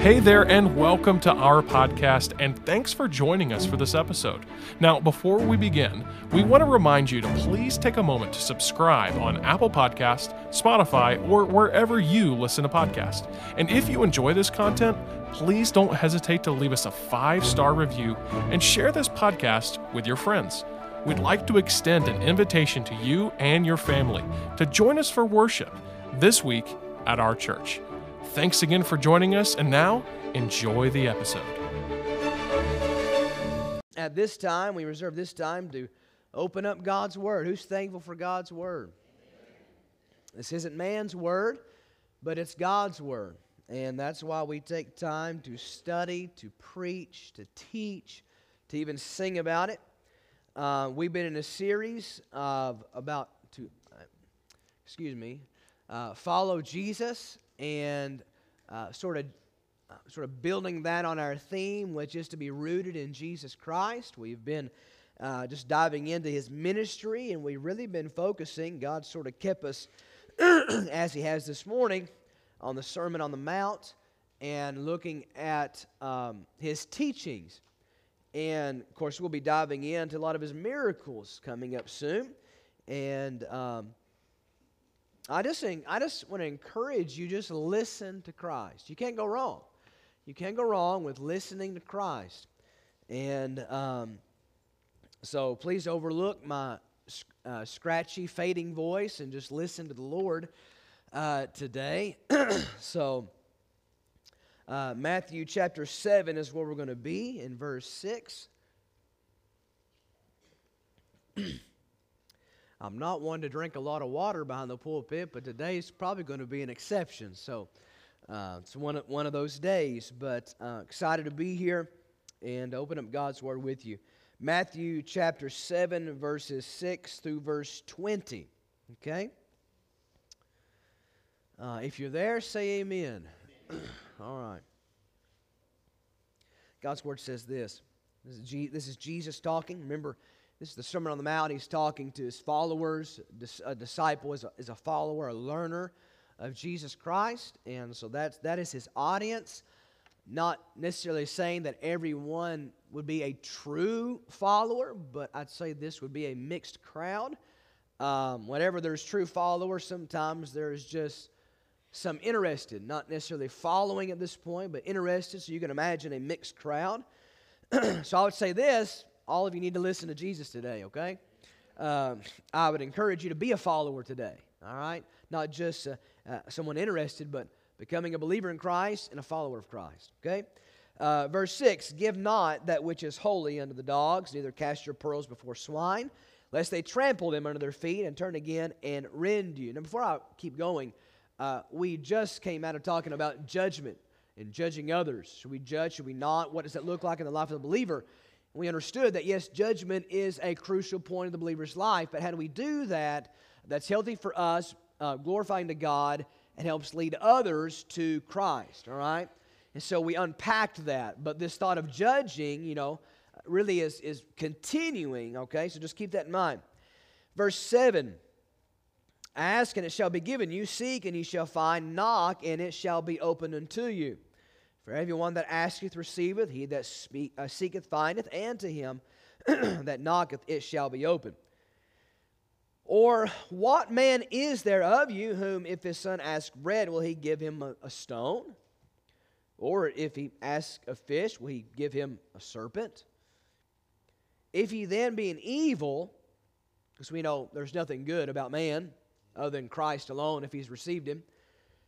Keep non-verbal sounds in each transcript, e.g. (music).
Hey there, and welcome to our podcast, and thanks for joining us for this episode. Now, before we begin, we want to remind you to please take a moment to subscribe on Apple Podcast, Spotify, or wherever you listen to podcasts. And if you enjoy this content, please don't hesitate to leave us a five star review and share this podcast with your friends. We'd like to extend an invitation to you and your family to join us for worship this week at our church. Thanks again for joining us, and now enjoy the episode. At this time, we reserve this time to open up God's Word. Who's thankful for God's Word? This isn't man's Word, but it's God's Word. And that's why we take time to study, to preach, to teach, to even sing about it. Uh, we've been in a series of about to, uh, excuse me, uh, follow Jesus and uh, sort of uh, sort of building that on our theme, which is to be rooted in Jesus Christ. We've been uh, just diving into his ministry, and we've really been focusing. God sort of kept us, (clears throat) as he has this morning, on the Sermon on the Mount and looking at um, his teachings. And of course, we'll be diving into a lot of his miracles coming up soon. And um, I just I just want to encourage you just listen to Christ. You can't go wrong. You can't go wrong with listening to Christ. And um, so please overlook my uh, scratchy, fading voice and just listen to the Lord uh, today. (clears throat) so, uh, Matthew chapter 7 is where we're going to be in verse 6. (clears throat) I'm not one to drink a lot of water behind the pulpit, but today's probably going to be an exception. So uh, it's one of, one of those days, but uh, excited to be here and open up God's Word with you. Matthew chapter 7, verses 6 through verse 20. Okay? Uh, if you're there, say amen. (clears throat) All right. God's Word says this. This is, this is Jesus talking. Remember, this is the Sermon on the Mount. He's talking to his followers. A disciple is a, is a follower, a learner of Jesus Christ. And so that's, that is his audience. Not necessarily saying that everyone would be a true follower, but I'd say this would be a mixed crowd. Um, whenever there's true followers, sometimes there's just some interested, not necessarily following at this point, but interested. So you can imagine a mixed crowd. (clears throat) so I would say this all of you need to listen to Jesus today, okay? Um, I would encourage you to be a follower today, all right? Not just uh, uh, someone interested, but becoming a believer in Christ and a follower of Christ, okay? Uh, verse 6 Give not that which is holy unto the dogs, neither cast your pearls before swine, lest they trample them under their feet and turn again and rend you. Now, before I keep going, uh, we just came out of talking about judgment and judging others. Should we judge? Should we not? What does that look like in the life of the believer? We understood that, yes, judgment is a crucial point of the believer's life, but how do we do that? That's healthy for us, uh, glorifying to God, and helps lead others to Christ, all right? And so we unpacked that. But this thought of judging, you know, really is, is continuing, okay? So just keep that in mind. Verse 7 Ask, and it shall be given you. Seek, and you shall find. Knock, and it shall be opened unto you. For everyone that asketh receiveth, he that speak, uh, seeketh findeth, and to him (clears throat) that knocketh it shall be open. Or what man is there of you whom, if his son ask bread, will he give him a, a stone? Or if he ask a fish, will he give him a serpent? If he then, be an evil, because we know there's nothing good about man other than Christ alone if he's received him.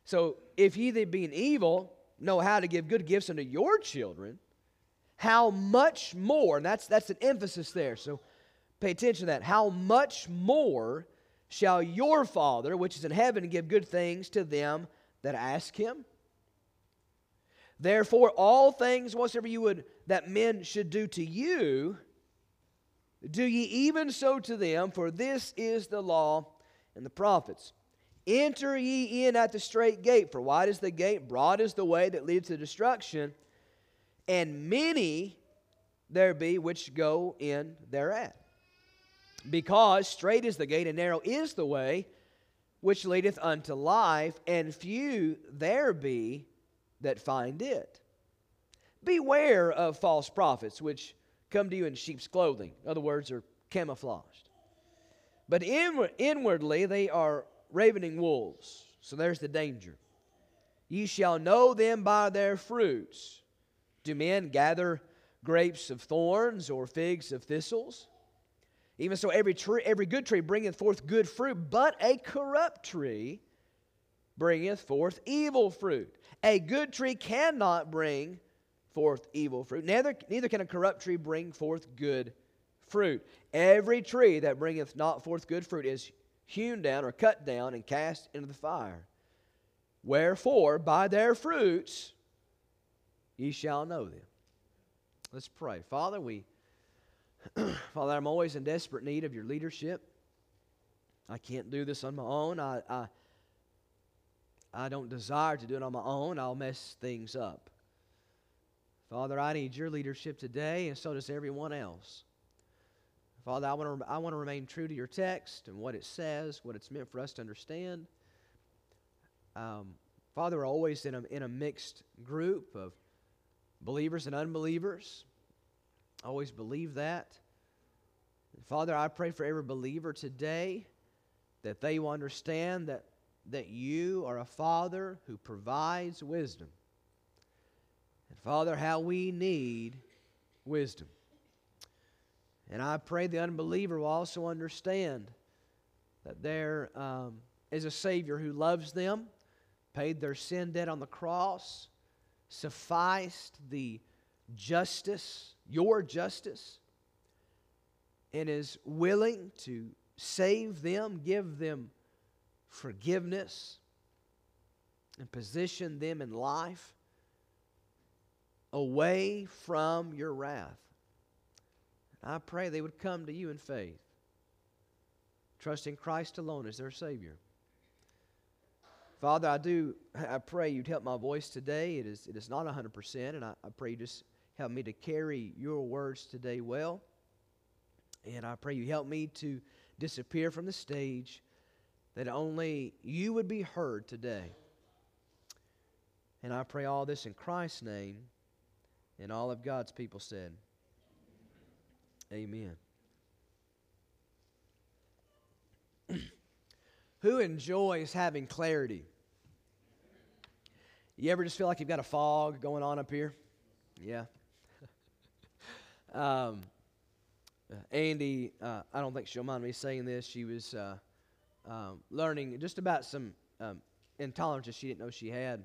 So if he then be an evil know how to give good gifts unto your children, how much more, and that's, that's an emphasis there, so pay attention to that. How much more shall your Father, which is in heaven, give good things to them that ask him? Therefore, all things whatsoever you would that men should do to you, do ye even so to them, for this is the law and the prophets. Enter ye in at the strait gate, for wide is the gate, broad is the way that leads to destruction, and many there be which go in thereat. Because strait is the gate, and narrow is the way which leadeth unto life, and few there be that find it. Beware of false prophets, which come to you in sheep's clothing. In other words, are camouflaged. But inwardly, they are ravening wolves. So there's the danger. Ye shall know them by their fruits. Do men gather grapes of thorns or figs of thistles? Even so, every tree, every good tree bringeth forth good fruit, but a corrupt tree bringeth forth evil fruit. A good tree cannot bring forth evil fruit. Neither, neither can a corrupt tree bring forth good fruit. Every tree that bringeth not forth good fruit is hewn down or cut down and cast into the fire. Wherefore, by their fruits ye shall know them. Let's pray. Father, we (clears throat) Father, I'm always in desperate need of your leadership. I can't do this on my own. I, I, I don't desire to do it on my own. I'll mess things up. Father, I need your leadership today, and so does everyone else. Father, I want to, I want to remain true to your text and what it says, what it's meant for us to understand. Um, Father, we're always in a, in a mixed group of believers and unbelievers. I always believe that. Father, I pray for every believer today that they will understand that, that you are a Father who provides wisdom. And Father, how we need wisdom. And I pray the unbeliever will also understand that there um, is a Savior who loves them, paid their sin debt on the cross, sufficed the justice, your justice, and is willing to save them, give them forgiveness, and position them in life away from your wrath. I pray they would come to you in faith, trusting Christ alone as their Savior. Father, I do, I pray you'd help my voice today. It is, it is not 100%, and I, I pray you just help me to carry your words today well. And I pray you help me to disappear from the stage, that only you would be heard today. And I pray all this in Christ's name, and all of God's people said, Amen. (clears throat) Who enjoys having clarity? You ever just feel like you've got a fog going on up here? Yeah. (laughs) um, Andy, uh, I don't think she'll mind me saying this. She was uh, um, learning just about some um, intolerances she didn't know she had.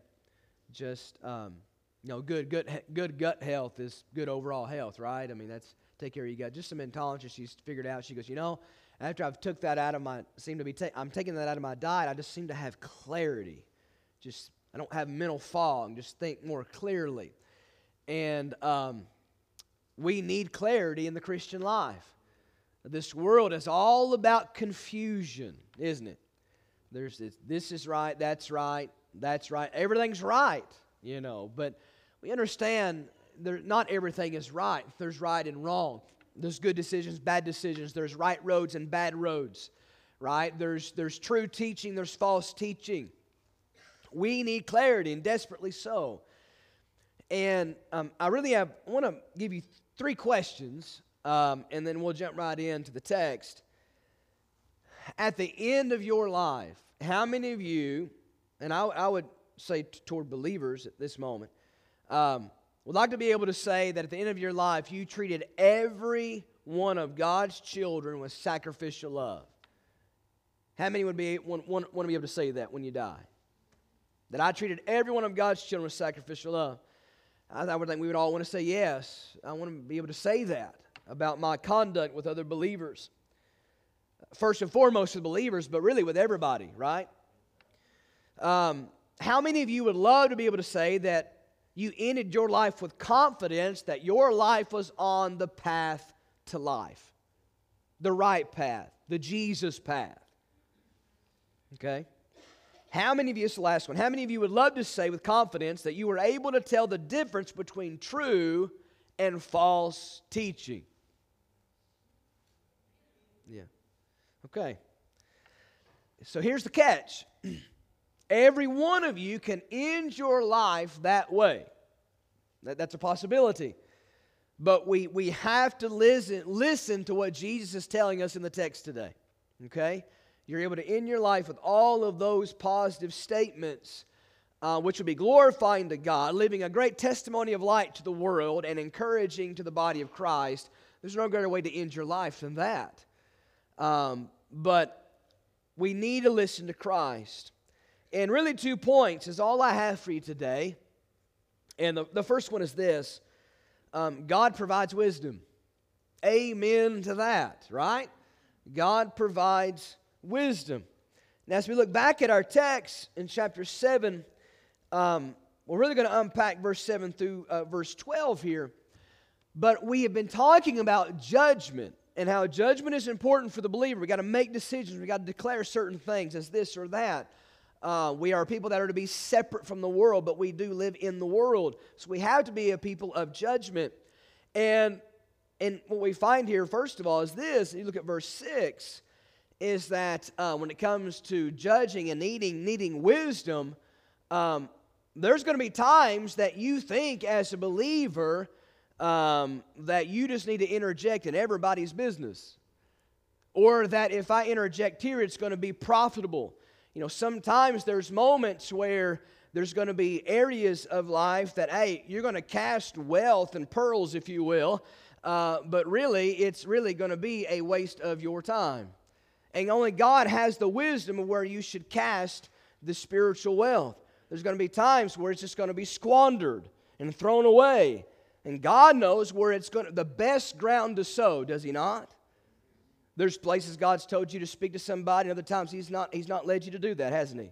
Just um, you know, good, good, good gut health is good overall health, right? I mean, that's take care of you gut. Just some intolerances she's figured out. She goes, you know, after I've took that out of my, seem to be, ta- I'm taking that out of my diet. I just seem to have clarity. Just I don't have mental fog. Just think more clearly. And um, we need clarity in the Christian life. This world is all about confusion, isn't it? There's this, this is right, that's right, that's right. Everything's right, you know. But we understand there, not everything is right. There's right and wrong. There's good decisions, bad decisions. There's right roads and bad roads, right? There's, there's true teaching, there's false teaching. We need clarity, and desperately so. And um, I really have, I want to give you three questions, um, and then we'll jump right into the text. At the end of your life, how many of you, and I, I would say toward believers at this moment, um, would like to be able to say that at the end of your life, you treated every one of God's children with sacrificial love? How many would be want, want, want to be able to say that when you die? That I treated every one of God's children with sacrificial love. I, I would think we would all want to say yes. I want to be able to say that about my conduct with other believers. First and foremost with believers, but really with everybody, right? Um, how many of you would love to be able to say that you ended your life with confidence that your life was on the path to life? The right path, the Jesus path. Okay? How many of you, is the last one, how many of you would love to say with confidence that you were able to tell the difference between true and false teaching? Yeah. Okay. So here's the catch (clears throat) every one of you can end your life that way. That, that's a possibility. But we, we have to listen, listen to what Jesus is telling us in the text today. Okay? You're able to end your life with all of those positive statements, uh, which will be glorifying to God, living a great testimony of light to the world, and encouraging to the body of Christ. There's no greater way to end your life than that. Um, but we need to listen to Christ. And really, two points is all I have for you today. And the, the first one is this um, God provides wisdom. Amen to that, right? God provides wisdom. Now, as we look back at our text in chapter 7, um, we're really going to unpack verse 7 through uh, verse 12 here. But we have been talking about judgment and how judgment is important for the believer. We got to make decisions, we got to declare certain things as this or that. Uh, we are people that are to be separate from the world, but we do live in the world. So we have to be a people of judgment. And, and what we find here, first of all, is this you look at verse 6 is that uh, when it comes to judging and needing, needing wisdom, um, there's going to be times that you think as a believer um, that you just need to interject in everybody's business. Or that if I interject here, it's going to be profitable. You know, sometimes there's moments where there's going to be areas of life that, hey, you're going to cast wealth and pearls, if you will, uh, but really, it's really going to be a waste of your time. And only God has the wisdom of where you should cast the spiritual wealth. There's going to be times where it's just going to be squandered and thrown away. And God knows where it's going to, the best ground to sow, does He not? There's places God's told you to speak to somebody, and other times He's not, He's not led you to do that, hasn't He?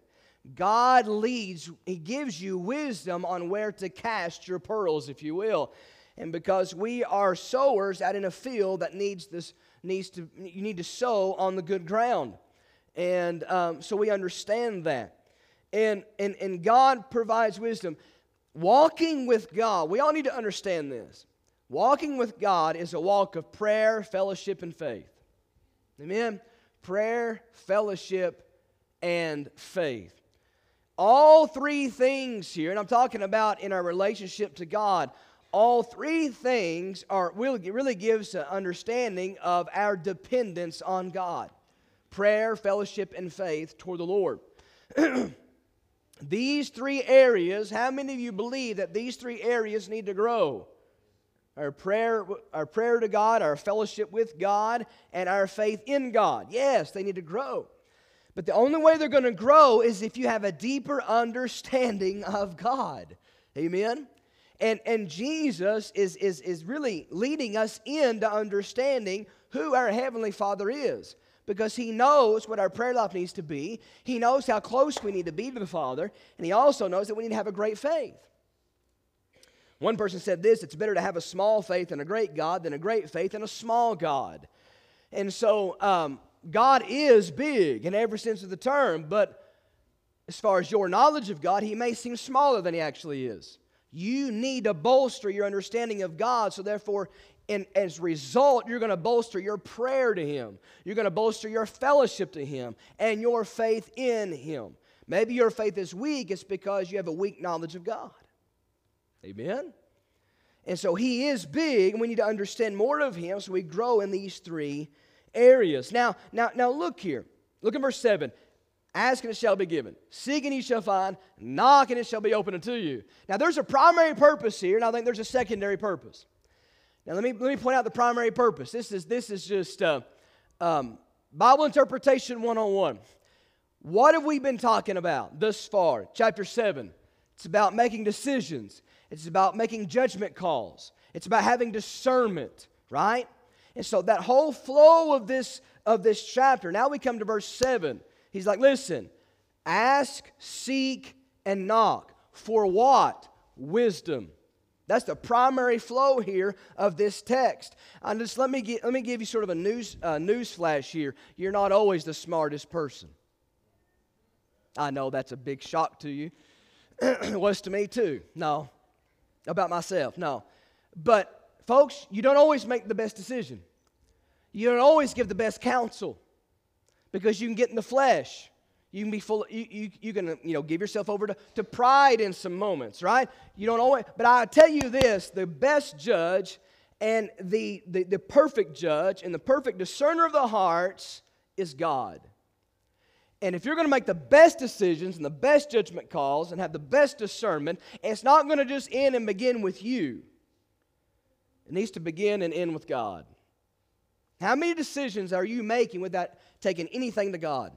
God leads, He gives you wisdom on where to cast your pearls, if you will. And because we are sowers out in a field that needs this, needs to, you need to sow on the good ground. And um, so we understand that. And, and, and God provides wisdom. Walking with God, we all need to understand this. Walking with God is a walk of prayer, fellowship, and faith. Amen. Prayer, fellowship, and faith. All three things here, and I'm talking about in our relationship to God, all three things are really, really gives an understanding of our dependence on God. Prayer, fellowship, and faith toward the Lord. (clears throat) these three areas, how many of you believe that these three areas need to grow? Our prayer, our prayer to God, our fellowship with God, and our faith in God. Yes, they need to grow. But the only way they're going to grow is if you have a deeper understanding of God. Amen? And, and Jesus is, is, is really leading us into understanding who our Heavenly Father is because He knows what our prayer life needs to be. He knows how close we need to be to the Father, and He also knows that we need to have a great faith. One person said this it's better to have a small faith in a great God than a great faith in a small God. And so, um, God is big in every sense of the term, but as far as your knowledge of God, He may seem smaller than He actually is. You need to bolster your understanding of God, so therefore, and as a result, you're going to bolster your prayer to Him. You're going to bolster your fellowship to Him and your faith in Him. Maybe your faith is weak, it's because you have a weak knowledge of God. Amen? And so he is big, and we need to understand more of him so we grow in these three areas. Now, now, now look here. Look at verse 7. Ask and it shall be given. Seek and ye shall find. Knock and it shall be opened unto you. Now there's a primary purpose here, and I think there's a secondary purpose. Now let me, let me point out the primary purpose. This is, this is just uh, um, Bible interpretation 101. What have we been talking about thus far? Chapter 7. It's about making decisions. It's about making judgment calls. It's about having discernment, right? And so that whole flow of this of this chapter, now we come to verse 7. He's like, listen, ask, seek, and knock. For what? Wisdom. That's the primary flow here of this text. And just let me get, let me give you sort of a news uh, news flash here. You're not always the smartest person. I know that's a big shock to you. (clears throat) it was to me too. No, about myself. No. But, folks, you don't always make the best decision. You don't always give the best counsel because you can get in the flesh. You can be full, you, you, you can, you know, give yourself over to, to pride in some moments, right? You don't always, but I tell you this the best judge and the, the, the perfect judge and the perfect discerner of the hearts is God. And if you're going to make the best decisions and the best judgment calls and have the best discernment, it's not going to just end and begin with you. It needs to begin and end with God. How many decisions are you making without taking anything to God?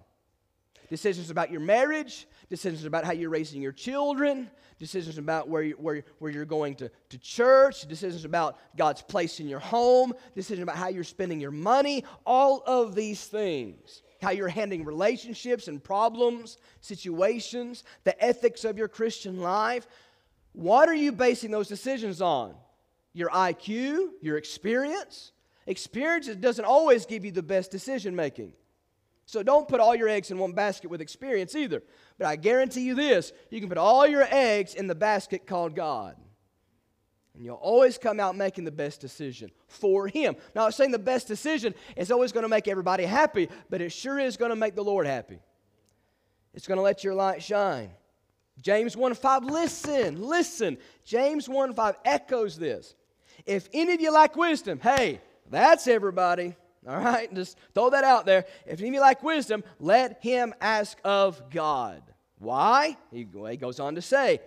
Decisions about your marriage, decisions about how you're raising your children, decisions about where, you, where, where you're going to, to church, decisions about God's place in your home, decisions about how you're spending your money, all of these things. How you're handling relationships and problems, situations, the ethics of your Christian life. What are you basing those decisions on? Your IQ, your experience? Experience doesn't always give you the best decision making. So don't put all your eggs in one basket with experience either. But I guarantee you this you can put all your eggs in the basket called God. And you'll always come out making the best decision for Him. Now, I'm saying the best decision is always going to make everybody happy, but it sure is going to make the Lord happy. It's going to let your light shine. James 1 5, listen, listen. James 1 5 echoes this. If any of you lack wisdom, hey, that's everybody. All right, just throw that out there. If any of you lack wisdom, let him ask of God. Why? He, he goes on to say,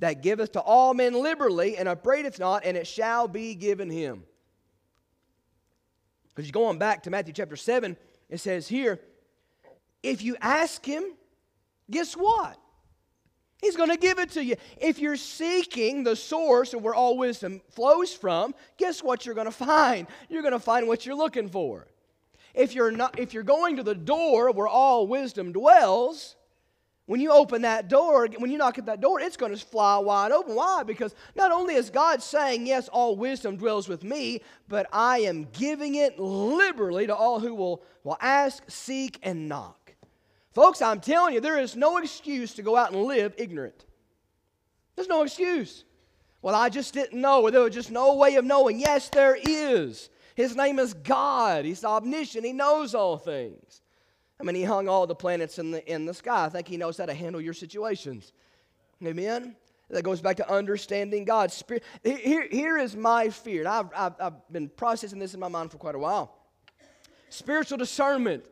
that giveth to all men liberally and upbraideth not, and it shall be given him. Because you're going back to Matthew chapter 7, it says here, if you ask him, guess what? He's going to give it to you. If you're seeking the source of where all wisdom flows from, guess what you're going to find? You're going to find what you're looking for. If you're not if you're going to the door where all wisdom dwells, when you open that door, when you knock at that door, it's going to fly wide open. Why? Because not only is God saying, Yes, all wisdom dwells with me, but I am giving it liberally to all who will, will ask, seek, and knock. Folks, I'm telling you, there is no excuse to go out and live ignorant. There's no excuse. Well, I just didn't know, or there was just no way of knowing. Yes, there is. His name is God. He's omniscient. He knows all things. I mean, He hung all the planets in the, in the sky. I think He knows how to handle your situations. Amen? That goes back to understanding God's Spirit. Here, here is my fear. I've, I've, I've been processing this in my mind for quite a while. Spiritual discernment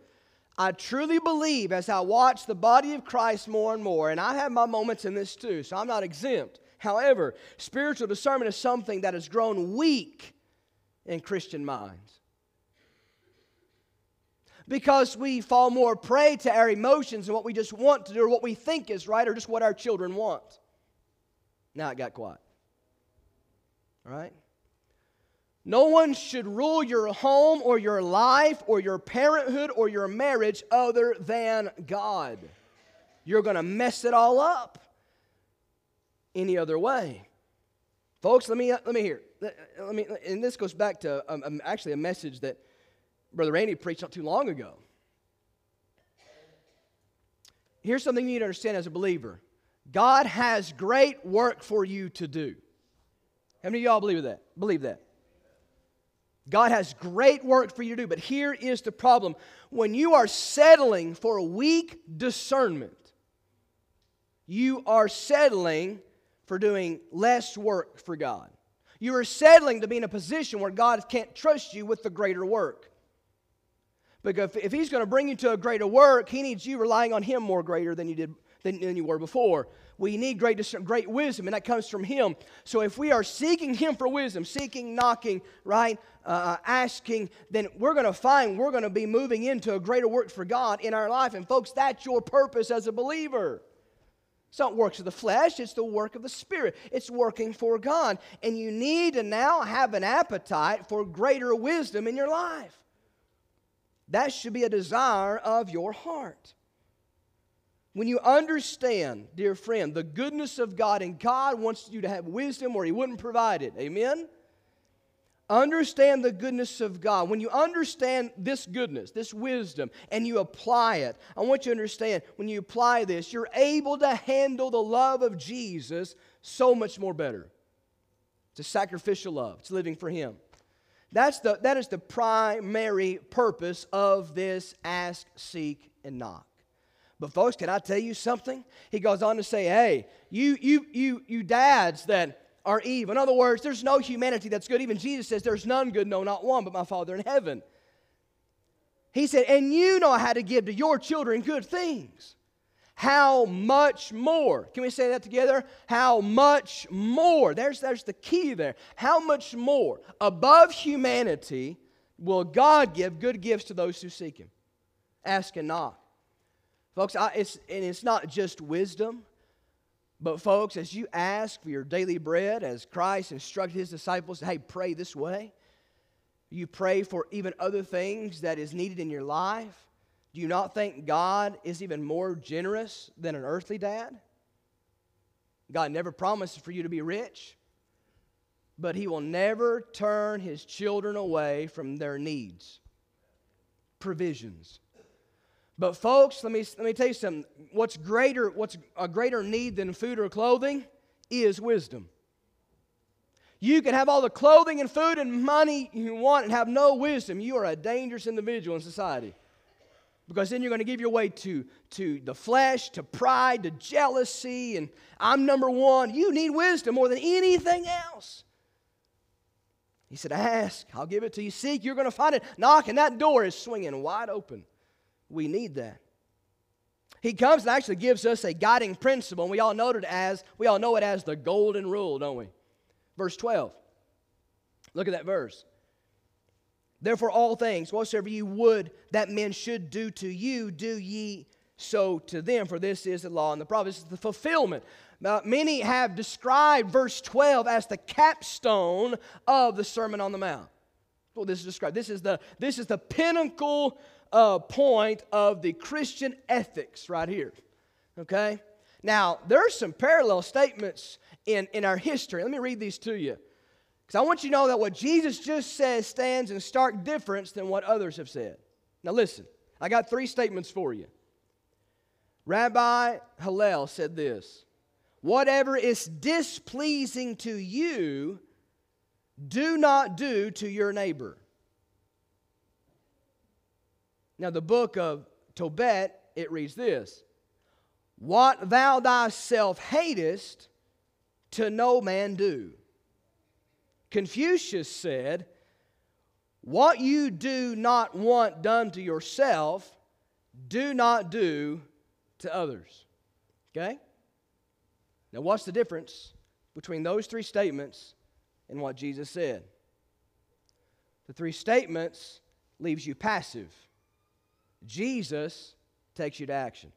I truly believe as I watch the body of Christ more and more, and I have my moments in this too, so I'm not exempt. However, spiritual discernment is something that has grown weak in Christian minds. Because we fall more prey to our emotions and what we just want to do or what we think is right or just what our children want. Now it got quiet. All right? No one should rule your home or your life or your parenthood or your marriage other than God. You're going to mess it all up any other way. Folks, let me, let me hear. Let me, and this goes back to um, um, actually a message that Brother Randy preached not too long ago. Here's something you need to understand as a believer God has great work for you to do. How many of y'all believe that? Believe that? God has great work for you to do, but here is the problem. When you are settling for a weak discernment, you are settling for doing less work for God. You are settling to be in a position where God can't trust you with the greater work. Because if He's going to bring you to a greater work, He needs you relying on Him more greater than you did than, than you were before. We need great, great wisdom, and that comes from Him. So if we are seeking Him for wisdom, seeking, knocking, right, uh, uh asking, then we're going to find we're going to be moving into a greater work for God in our life. And folks, that's your purpose as a believer. It's not works of the flesh, it's the work of the Spirit. It's working for God. And you need to now have an appetite for greater wisdom in your life. That should be a desire of your heart. When you understand, dear friend, the goodness of God and God wants you to have wisdom or He wouldn't provide it. Amen? Understand the goodness of God. When you understand this goodness, this wisdom, and you apply it, I want you to understand when you apply this, you're able to handle the love of Jesus so much more better. It's a sacrificial love, it's living for Him. That's the, that is the primary purpose of this ask, seek, and knock. But folks, can I tell you something? He goes on to say, hey, you, you, you, you dads that are evil. In other words, there's no humanity that's good. Even Jesus says, there's none good, no, not one, but my Father in heaven. He said, and you know how to give to your children good things. How much more? Can we say that together? How much more? There's, there's the key there. How much more above humanity will God give good gifts to those who seek Him? Ask and knock. Folks, I, it's, and it's not just wisdom, but folks, as you ask for your daily bread, as Christ instructed His disciples, hey, pray this way. You pray for even other things that is needed in your life. Do you not think God is even more generous than an earthly dad? God never promises for you to be rich, but He will never turn His children away from their needs, provisions. But folks, let me, let me tell you something. What's greater, what's a greater need than food or clothing is wisdom. You can have all the clothing and food and money you want and have no wisdom. You are a dangerous individual in society. Because then you're going to give your way to, to the flesh, to pride, to jealousy, and I'm number one. You need wisdom more than anything else. He said, Ask, I'll give it to you. Seek, you're going to find it. Knock, and that door is swinging wide open. We need that. He comes and actually gives us a guiding principle, and we all know it as we all know it as the golden rule, don't we? Verse 12. Look at that verse. Therefore, all things, whatsoever you would that men should do to you, do ye so to them, for this is the law and the prophets. The fulfillment. Now, many have described verse 12 as the capstone of the Sermon on the Mount. Well, this is described. This is the, this is the pinnacle uh, point of the Christian ethics right here. Okay? Now, there are some parallel statements in, in our history. Let me read these to you. Because I want you to know that what Jesus just says stands in stark difference than what others have said. Now, listen, I got three statements for you. Rabbi Hillel said this Whatever is displeasing to you, do not do to your neighbor. Now, the book of Tobit, it reads this What thou thyself hatest, to no man do. Confucius said, What you do not want done to yourself, do not do to others. Okay? Now, what's the difference between those three statements and what Jesus said? The three statements leaves you passive. Jesus takes you to action.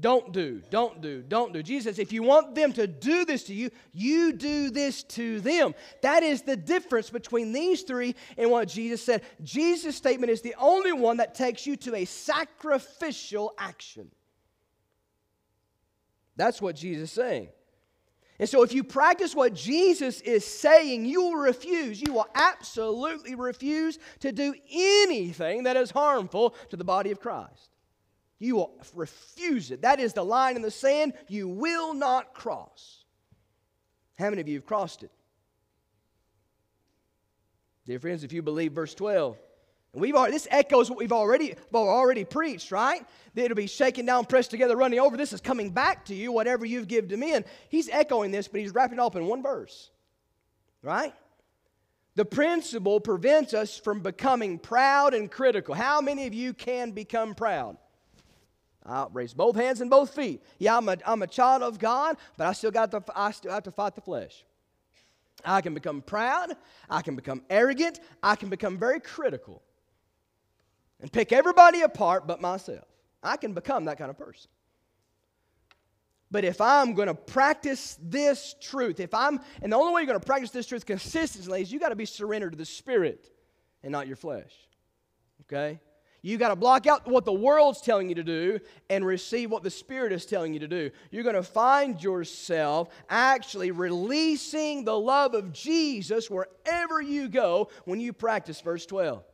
Don't do, don't do, don't do. Jesus says, if you want them to do this to you, you do this to them. That is the difference between these three and what Jesus said. Jesus' statement is the only one that takes you to a sacrificial action. That's what Jesus is saying. And so, if you practice what Jesus is saying, you will refuse, you will absolutely refuse to do anything that is harmful to the body of Christ. You will refuse it. That is the line in the sand you will not cross. How many of you have crossed it? Dear friends, if you believe verse 12, and we've already, this echoes what we've already, already preached, right? That it'll be shaken down, pressed together, running over. This is coming back to you, whatever you've given to men. He's echoing this, but he's wrapping it up in one verse, right? The principle prevents us from becoming proud and critical. How many of you can become proud? I'll raise both hands and both feet. Yeah, I'm a, I'm a child of God, but I still, got to, I still have to fight the flesh. I can become proud. I can become arrogant. I can become very critical and pick everybody apart but myself. I can become that kind of person. But if I'm going to practice this truth, if I'm, and the only way you're going to practice this truth consistently is you got to be surrendered to the Spirit and not your flesh. Okay? You got to block out what the world's telling you to do and receive what the Spirit is telling you to do. You're going to find yourself actually releasing the love of Jesus wherever you go when you practice verse 12.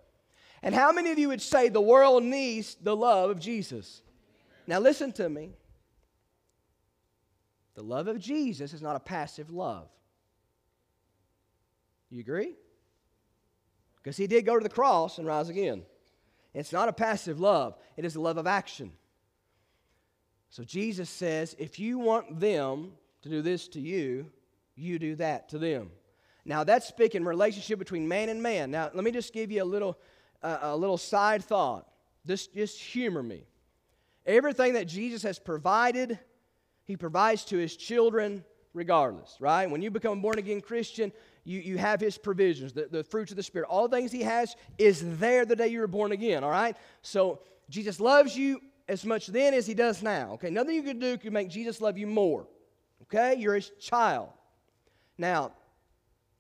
And how many of you would say the world needs the love of Jesus? Now, listen to me. The love of Jesus is not a passive love. You agree? Because he did go to the cross and rise again. It's not a passive love, it is a love of action. So Jesus says, if you want them to do this to you, you do that to them. Now that's speaking relationship between man and man. Now let me just give you a little, uh, a little side thought. Just, just humor me. Everything that Jesus has provided, He provides to His children regardless, right? When you become a born again Christian, you, you have His provisions, the, the fruits of the Spirit. All the things He has is there the day you were born again, all right? So Jesus loves you as much then as He does now, okay? Nothing you can do can make Jesus love you more, okay? You're His child. Now,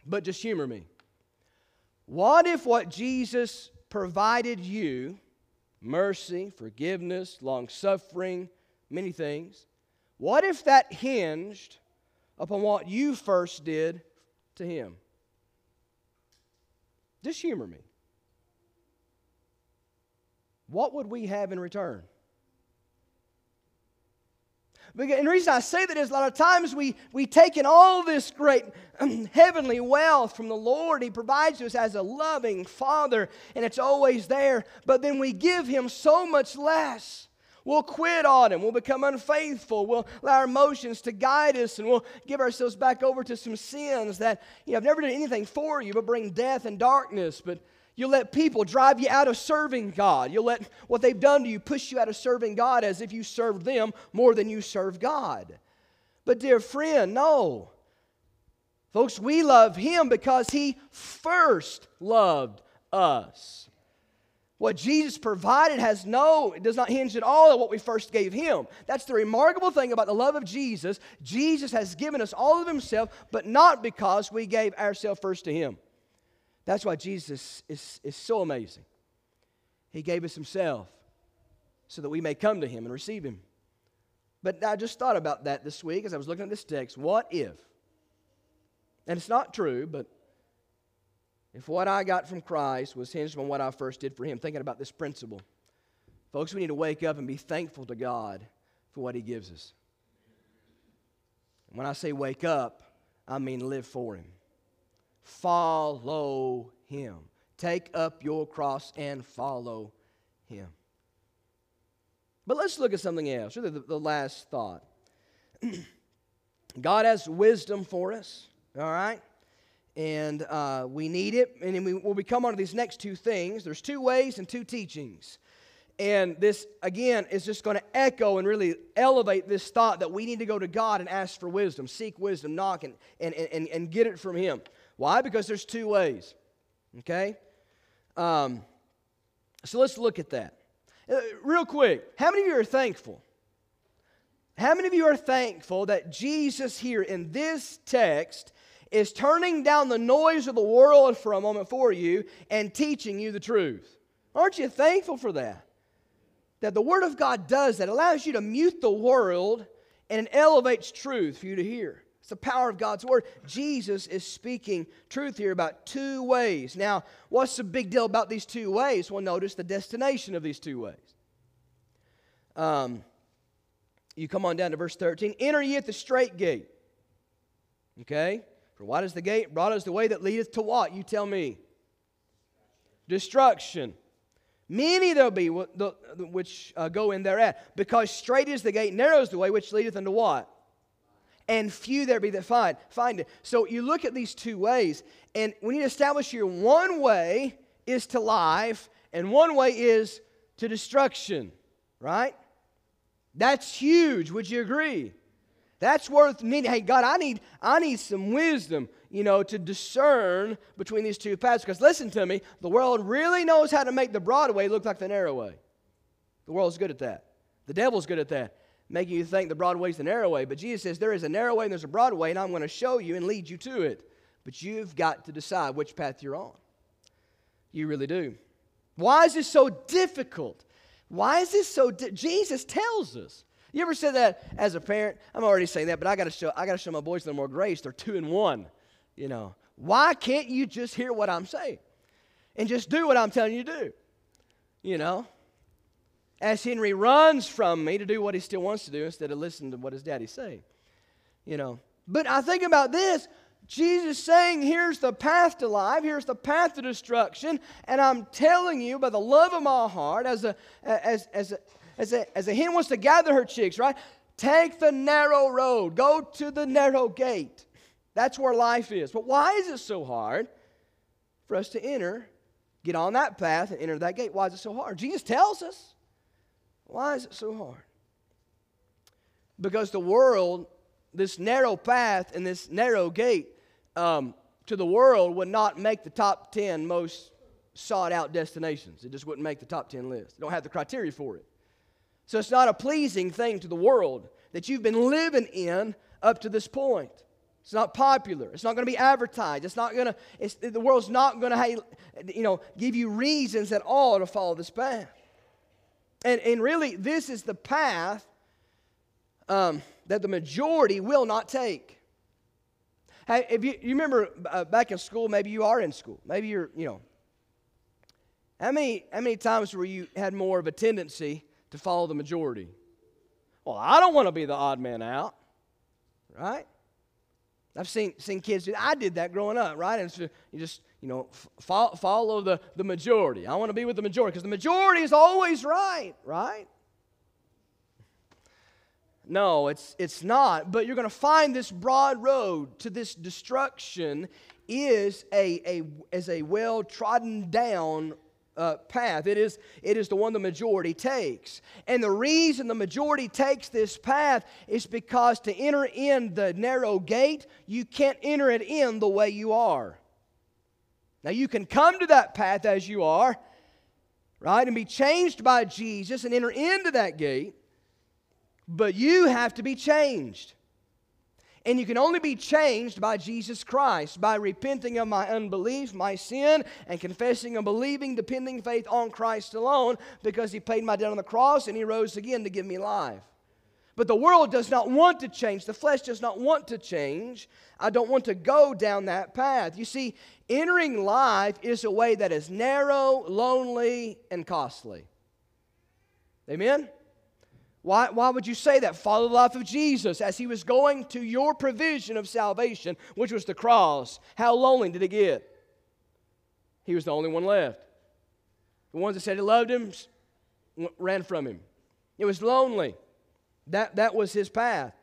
but just humor me. What if what Jesus provided you mercy, forgiveness, long suffering, many things what if that hinged upon what you first did to him? Just humor me. What would we have in return? And the reason I say that is a lot of times we, we take in all this great um, heavenly wealth from the Lord. He provides us as a loving Father, and it's always there. But then we give Him so much less. We'll quit on Him. We'll become unfaithful. We'll allow our emotions to guide us, and we'll give ourselves back over to some sins that, you know, have never done anything for you but bring death and darkness. But You'll let people drive you out of serving God. You'll let what they've done to you push you out of serving God as if you served them more than you serve God. But, dear friend, no. Folks, we love Him because He first loved us. What Jesus provided has no, it does not hinge at all on what we first gave Him. That's the remarkable thing about the love of Jesus. Jesus has given us all of Himself, but not because we gave ourselves first to Him. That's why Jesus is, is so amazing. He gave us Himself so that we may come to Him and receive Him. But I just thought about that this week as I was looking at this text. What if? And it's not true, but if what I got from Christ was hinged on what I first did for Him, thinking about this principle, folks, we need to wake up and be thankful to God for what He gives us. when I say wake up, I mean live for Him follow him. Take up your cross and follow him. But let's look at something else, really the, the last thought. (clears throat) God has wisdom for us, all right? And uh, we need it. And then we, when we come on to these next two things, there's two ways and two teachings. And this, again, is just going to echo and really elevate this thought that we need to go to God and ask for wisdom, seek wisdom, knock, and, and, and, and get it from Him. Why? Because there's two ways. Okay? Um, so let's look at that. Uh, real quick, how many of you are thankful? How many of you are thankful that Jesus here in this text is turning down the noise of the world for a moment for you and teaching you the truth? Aren't you thankful for that? That the Word of God does that, allows you to mute the world and it elevates truth for you to hear. It's the power of God's word. Jesus is speaking truth here about two ways. Now, what's the big deal about these two ways? Well, notice the destination of these two ways. Um, you come on down to verse 13. Enter ye at the strait gate. Okay? For what is the gate? Broad is the way that leadeth to what? You tell me. Destruction. Many there'll be which uh, go in thereat, because strait is the gate, narrow is the way which leadeth unto what? and few there be that find find it. So you look at these two ways, and we need to establish here one way is to life, and one way is to destruction. Right? That's huge. Would you agree? That's worth needing. Hey, God, I need, I need some wisdom, you know, to discern between these two paths. Because listen to me, the world really knows how to make the broad way look like the narrow way. The world's good at that. The devil's good at that making you think the broad way is the narrow way. But Jesus says there is a narrow way and there's a broad way, and I'm going to show you and lead you to it. But you've got to decide which path you're on. You really do. Why is this so difficult? Why is this so di- Jesus tells us. You ever said that as a parent? I'm already saying that, but I got to show I got to show my boys a little more grace. They're two and one. You know, why can't you just hear what I'm saying and just do what I'm telling you to do? You know, as Henry runs from me to do what he still wants to do instead of listening to what his daddy's saying. You know. But I think about this. Jesus saying, Here's the path to life, here's the path to destruction, and I'm telling you by the love of my heart, as a, as, as a, as a, as a hen wants to gather her chicks, right? Take the narrow road, go to the narrow gate. That's where life is. But why is it so hard for us to enter, get on that path, and enter that gate? Why is it so hard? Jesus tells us. Why is it so hard? Because the world, this narrow path and this narrow gate um, to the world would not make the top 10 most sought out destinations. It just wouldn't make the top 10 list. They don't have the criteria for it. So it's not a pleasing thing to the world that you've been living in up to this point. It's not popular. It's not going to be advertised. It's not going to, the world's not going to, you know, give you reasons at all to follow this path. And, and really, this is the path um, that the majority will not take. Hey, if you, you remember uh, back in school, maybe you are in school. Maybe you're, you know. How many, how many times were you had more of a tendency to follow the majority? Well, I don't want to be the odd man out, right? I've seen, seen kids do I did that growing up, right? And so you just, you know, follow, follow the, the majority. I want to be with the majority because the majority is always right, right? No, it's, it's not. But you're going to find this broad road to this destruction is a, a, is a well trodden down uh, path. It is, it is the one the majority takes. And the reason the majority takes this path is because to enter in the narrow gate, you can't enter it in the way you are. Now, you can come to that path as you are, right, and be changed by Jesus and enter into that gate, but you have to be changed. And you can only be changed by Jesus Christ, by repenting of my unbelief, my sin, and confessing and believing, depending faith on Christ alone, because He paid my debt on the cross and He rose again to give me life. But the world does not want to change. The flesh does not want to change. I don't want to go down that path. You see, entering life is a way that is narrow, lonely, and costly. Amen? Why, why would you say that? Follow the life of Jesus as he was going to your provision of salvation, which was the cross. How lonely did it get? He was the only one left. The ones that said he loved him ran from him. It was lonely. That, that was his path.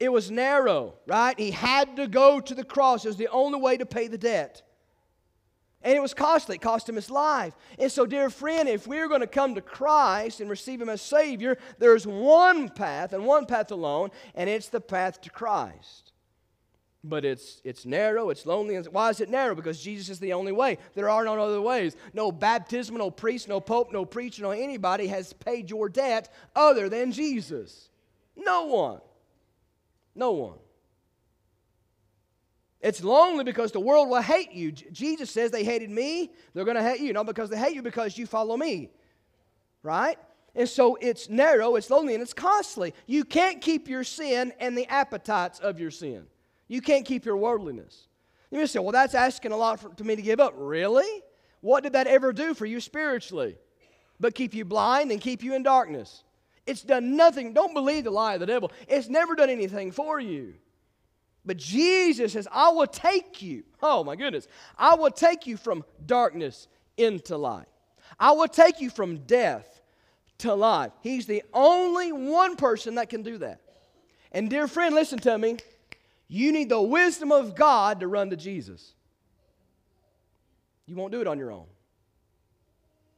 It was narrow, right? He had to go to the cross. It was the only way to pay the debt. And it was costly. It cost him his life. And so, dear friend, if we're going to come to Christ and receive him as Savior, there's one path and one path alone, and it's the path to Christ. But it's, it's narrow, it's lonely. Why is it narrow? Because Jesus is the only way. There are no other ways. No baptism, no priest, no pope, no preacher, no anybody has paid your debt other than Jesus. No one. No one. It's lonely because the world will hate you. Jesus says they hated me, they're going to hate you. Not because they hate you, because you follow me. Right? And so it's narrow, it's lonely, and it's costly. You can't keep your sin and the appetites of your sin. You can't keep your worldliness. You may say, well, that's asking a lot for, to me to give up. Really? What did that ever do for you spiritually? But keep you blind and keep you in darkness. It's done nothing. Don't believe the lie of the devil. It's never done anything for you. But Jesus says, I will take you. Oh my goodness. I will take you from darkness into light. I will take you from death to life. He's the only one person that can do that. And dear friend, listen to me. You need the wisdom of God to run to Jesus. You won't do it on your own.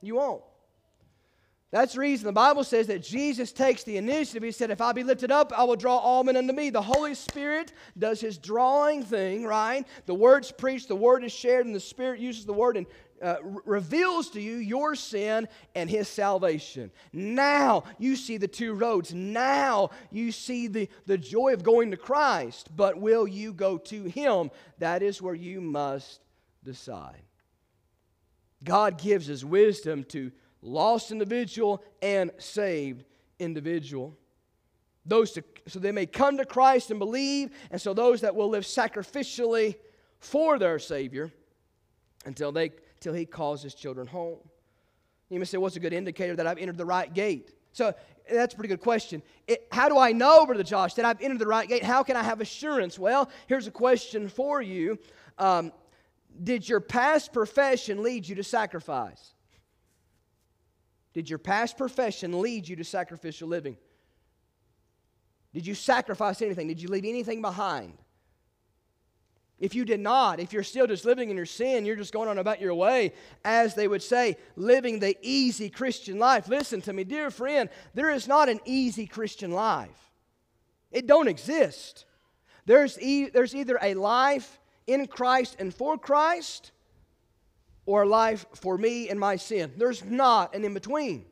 You won't. That's the reason the Bible says that Jesus takes the initiative. He said, If I be lifted up, I will draw all men unto me. The Holy Spirit does his drawing thing, right? The word's preached, the word is shared, and the Spirit uses the word and uh, reveals to you your sin and his salvation. Now you see the two roads. Now you see the, the joy of going to Christ. But will you go to him? That is where you must decide. God gives us wisdom to lost individual and saved individual. Those to, so they may come to Christ and believe, and so those that will live sacrificially for their Savior until they till He calls His children home. You may say, "What's a good indicator that I've entered the right gate?" So that's a pretty good question. It, how do I know, Brother Josh, that I've entered the right gate? How can I have assurance? Well, here's a question for you. Um, did your past profession lead you to sacrifice? Did your past profession lead you to sacrificial living? Did you sacrifice anything? Did you leave anything behind? If you did not, if you're still just living in your sin, you're just going on about your way, as they would say, living the easy Christian life. Listen to me, dear friend, there is not an easy Christian life. It don't exist. There's, e- there's either a life in Christ and for Christ, or life for me and my sin. There's not an in between.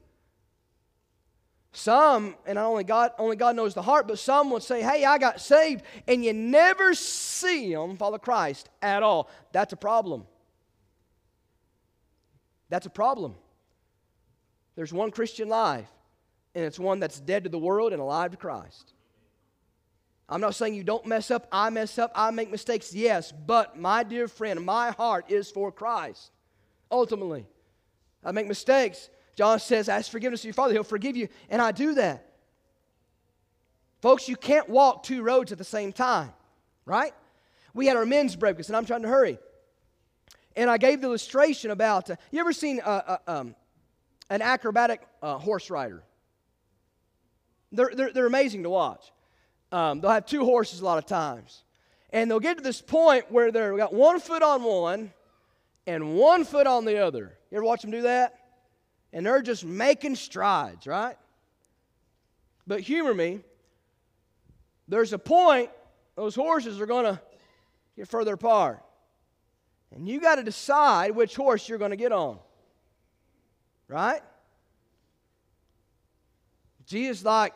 Some, and only God, only God knows the heart, but some would say, Hey, I got saved, and you never see them follow Christ at all. That's a problem. That's a problem. There's one Christian life, and it's one that's dead to the world and alive to Christ. I'm not saying you don't mess up. I mess up. I make mistakes. Yes. But my dear friend, my heart is for Christ. Ultimately, I make mistakes. John says, Ask forgiveness of your Father, He'll forgive you. And I do that. Folks, you can't walk two roads at the same time, right? We had our men's breakfast, and I'm trying to hurry. And I gave the illustration about uh, you ever seen uh, uh, um, an acrobatic uh, horse rider? They're, they're, they're amazing to watch. Um, they'll have two horses a lot of times. And they'll get to this point where they've got one foot on one and one foot on the other. You ever watch them do that? And they're just making strides, right? But humor me, there's a point those horses are going to get further apart. And you got to decide which horse you're going to get on. Right? Jesus like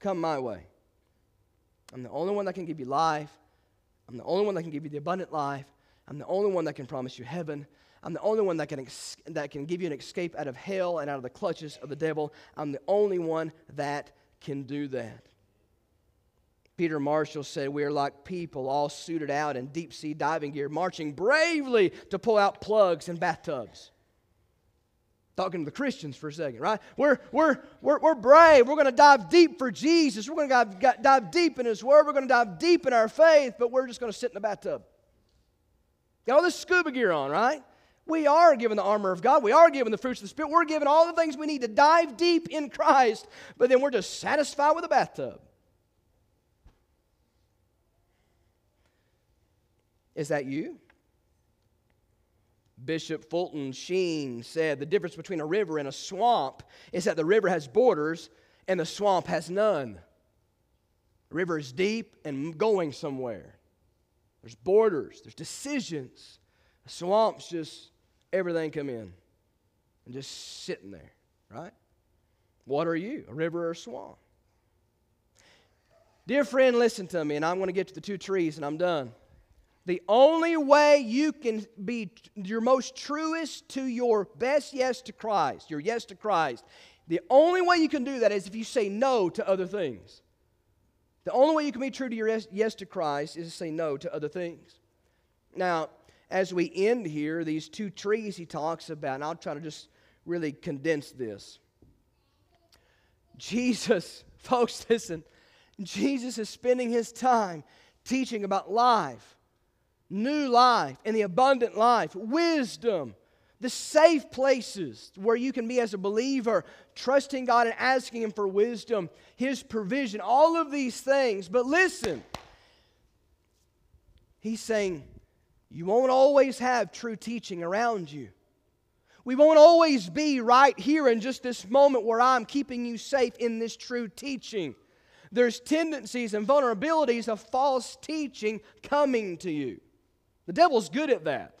come my way. I'm the only one that can give you life. I'm the only one that can give you the abundant life. I'm the only one that can promise you heaven. I'm the only one that can, ex- that can give you an escape out of hell and out of the clutches of the devil. I'm the only one that can do that. Peter Marshall said, We are like people all suited out in deep sea diving gear, marching bravely to pull out plugs and bathtubs. Talking to the Christians for a second, right? We're, we're, we're, we're brave. We're going to dive deep for Jesus. We're going to dive, dive deep in His Word. We're going to dive deep in our faith, but we're just going to sit in the bathtub. Got all this scuba gear on, right? We are given the armor of God. We are given the fruits of the Spirit. We're given all the things we need to dive deep in Christ, but then we're just satisfied with a bathtub. Is that you? Bishop Fulton Sheen said the difference between a river and a swamp is that the river has borders and the swamp has none. The river is deep and going somewhere. There's borders, there's decisions. Swamp's just everything come in and just sitting there, right? What are you, a river or a swamp? Dear friend, listen to me, and I'm going to get to the two trees and I'm done. The only way you can be your most truest to your best yes to Christ, your yes to Christ, the only way you can do that is if you say no to other things. The only way you can be true to your yes to Christ is to say no to other things. Now, as we end here, these two trees he talks about, and I'll try to just really condense this. Jesus, (laughs) folks, listen, Jesus is spending his time teaching about life new life and the abundant life, wisdom, the safe places where you can be as a believer, trusting God and asking Him for wisdom, His provision, all of these things. But listen, He's saying, you won't always have true teaching around you. We won't always be right here in just this moment where I'm keeping you safe in this true teaching. There's tendencies and vulnerabilities of false teaching coming to you. The devil's good at that.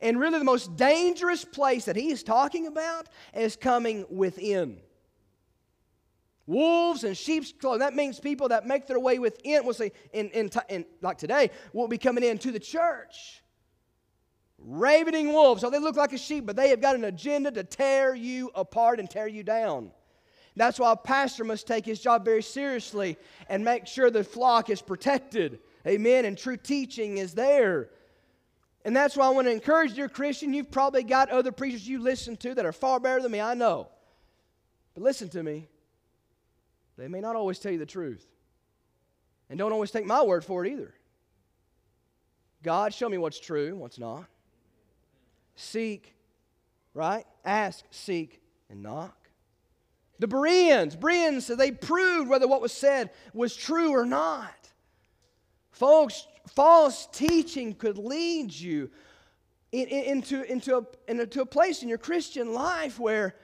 And really, the most dangerous place that he is talking about is coming within. Wolves and sheep's clothing. That means people that make their way within, we'll say, in, in, in, like today, will be coming into the church. Ravening wolves. So they look like a sheep, but they have got an agenda to tear you apart and tear you down. That's why a pastor must take his job very seriously and make sure the flock is protected. Amen. And true teaching is there. And that's why I want to encourage dear Christian. You've probably got other preachers you listen to that are far better than me, I know. But listen to me. They may not always tell you the truth. And don't always take my word for it either. God, show me what's true, what's not. Seek right? Ask, seek, and knock. The Bereans, Bereans, they proved whether what was said was true or not. Folks, false teaching could lead you into, into, a, into a place in your Christian life where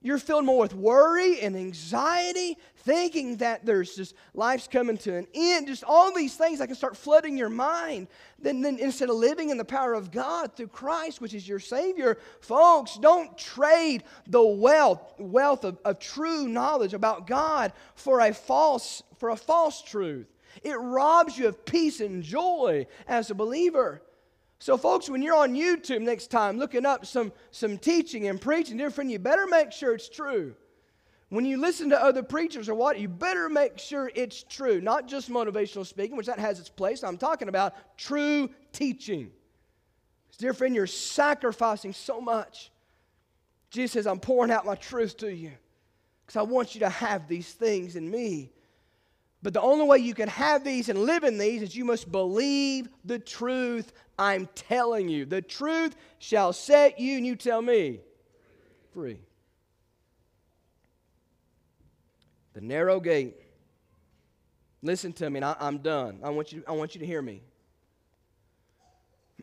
you're filled more with worry and anxiety, thinking that there's just life's coming to an end. Just all these things that can start flooding your mind. Then, then instead of living in the power of God through Christ, which is your Savior, folks, don't trade the wealth, wealth of, of true knowledge about God for a false, for a false truth. It robs you of peace and joy as a believer. So, folks, when you're on YouTube next time looking up some, some teaching and preaching, dear friend, you better make sure it's true. When you listen to other preachers or what, you better make sure it's true. Not just motivational speaking, which that has its place. I'm talking about true teaching. Dear friend, you're sacrificing so much. Jesus says, I'm pouring out my truth to you because I want you to have these things in me. But the only way you can have these and live in these is you must believe the truth I'm telling you. The truth shall set you, and you tell me, free. The narrow gate. Listen to me, and I, am done. I want, you, I want you to hear me.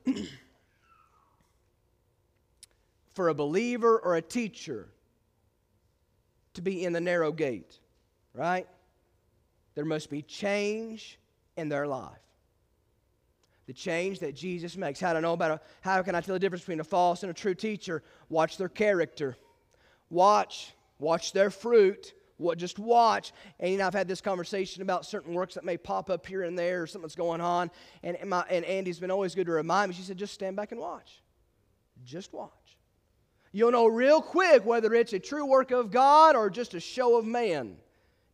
(clears throat) For a believer or a teacher to be in the narrow gate, right? There must be change in their life. The change that Jesus makes. How to know about a, how can I tell the difference between a false and a true teacher? Watch their character. Watch, watch their fruit. What, just watch. And you know, I've had this conversation about certain works that may pop up here and there or something's going on. And, my, and Andy's been always good to remind me. She said, just stand back and watch. Just watch. You'll know real quick whether it's a true work of God or just a show of man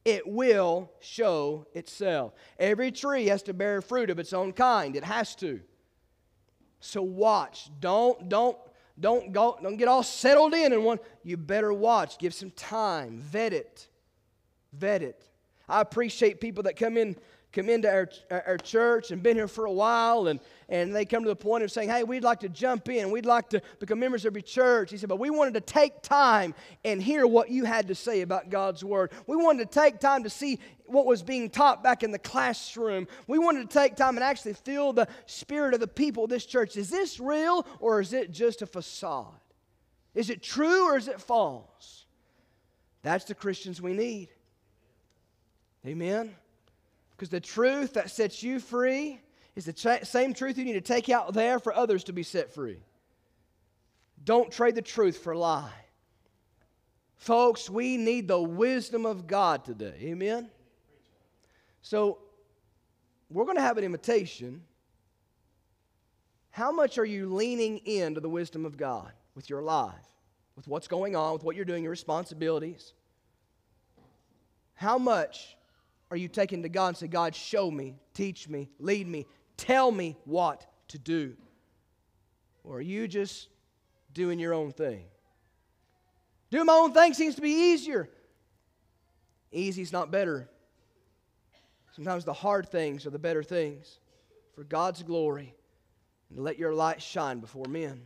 it will show itself. Every tree has to bear fruit of its own kind. It has to. So watch. Don't don't don't go don't get all settled in and one. You better watch. Give some time. Vet it. Vet it. I appreciate people that come in come into our, our church and been here for a while and, and they come to the point of saying, hey, we'd like to jump in. We'd like to become members of your church. He said, but we wanted to take time and hear what you had to say about God's word. We wanted to take time to see what was being taught back in the classroom. We wanted to take time and actually feel the spirit of the people of this church. Is this real or is it just a facade? Is it true or is it false? That's the Christians we need. Amen. Because the truth that sets you free is the same truth you need to take out there for others to be set free. Don't trade the truth for a lie. Folks, we need the wisdom of God today. Amen? So, we're going to have an invitation. How much are you leaning into the wisdom of God with your life, with what's going on, with what you're doing, your responsibilities? How much are you taking to God and say, God, show me, teach me, lead me, tell me what to do? Or are you just doing your own thing? Doing my own thing seems to be easier. Easy is not better. Sometimes the hard things are the better things for God's glory and let your light shine before men.